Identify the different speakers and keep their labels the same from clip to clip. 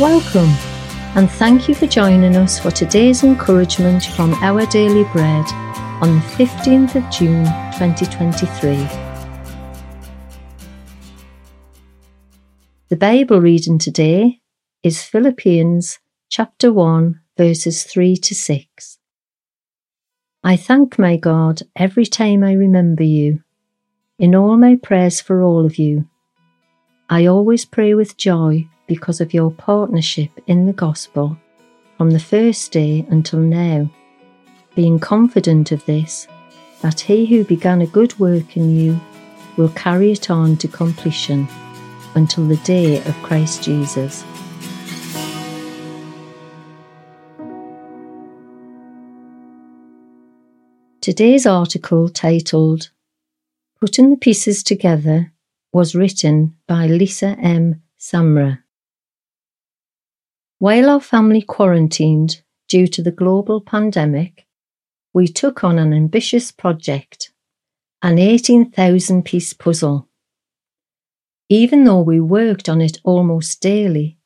Speaker 1: Welcome, and thank you for joining us for today's encouragement from Our Daily Bread on the 15th of June 2023. The Bible reading today is Philippians chapter 1, verses 3 to 6. I thank my God every time I remember you, in all my prayers for all of you. I always pray with joy because of your partnership in the gospel from the first day until now, being confident of this, that he who began a good work in you will carry it on to completion until the day of Christ Jesus. Today's article, titled Putting the Pieces Together, was written by Lisa M. Samra. While our family quarantined due to the global pandemic, we took on an ambitious project an 18,000 piece puzzle. Even though we worked on it almost daily,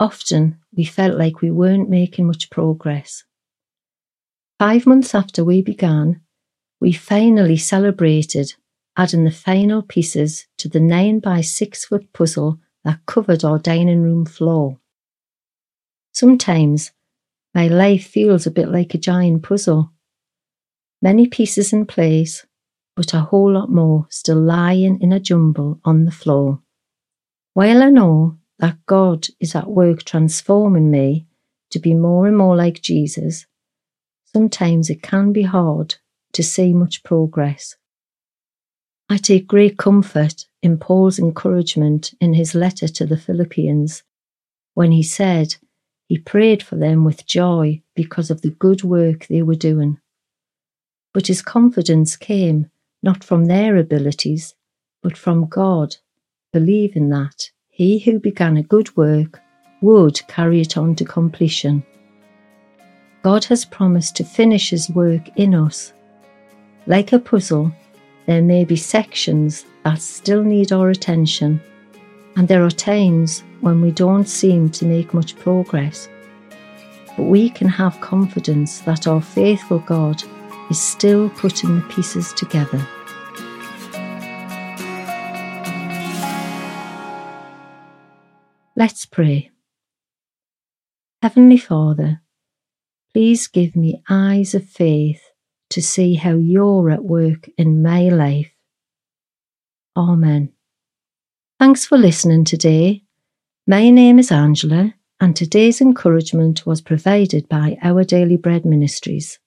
Speaker 1: often we felt like we weren't making much progress. Five months after we began, we finally celebrated adding the final pieces to the 9 by 6 foot puzzle that covered our dining room floor. Sometimes my life feels a bit like a giant puzzle. Many pieces in place, but a whole lot more still lying in a jumble on the floor. While I know that God is at work transforming me to be more and more like Jesus, sometimes it can be hard to see much progress. I take great comfort in Paul's encouragement in his letter to the Philippians when he said, he prayed for them with joy because of the good work they were doing. But his confidence came not from their abilities, but from God, believing that he who began a good work would carry it on to completion. God has promised to finish his work in us. Like a puzzle, there may be sections that still need our attention, and there are times when we don't seem to make much progress. But we can have confidence that our faithful God is still putting the pieces together. Let's pray. Heavenly Father, please give me eyes of faith to see how you're at work in my life. Amen. Thanks for listening today. My name is Angela, and today's encouragement was provided by Our Daily Bread Ministries.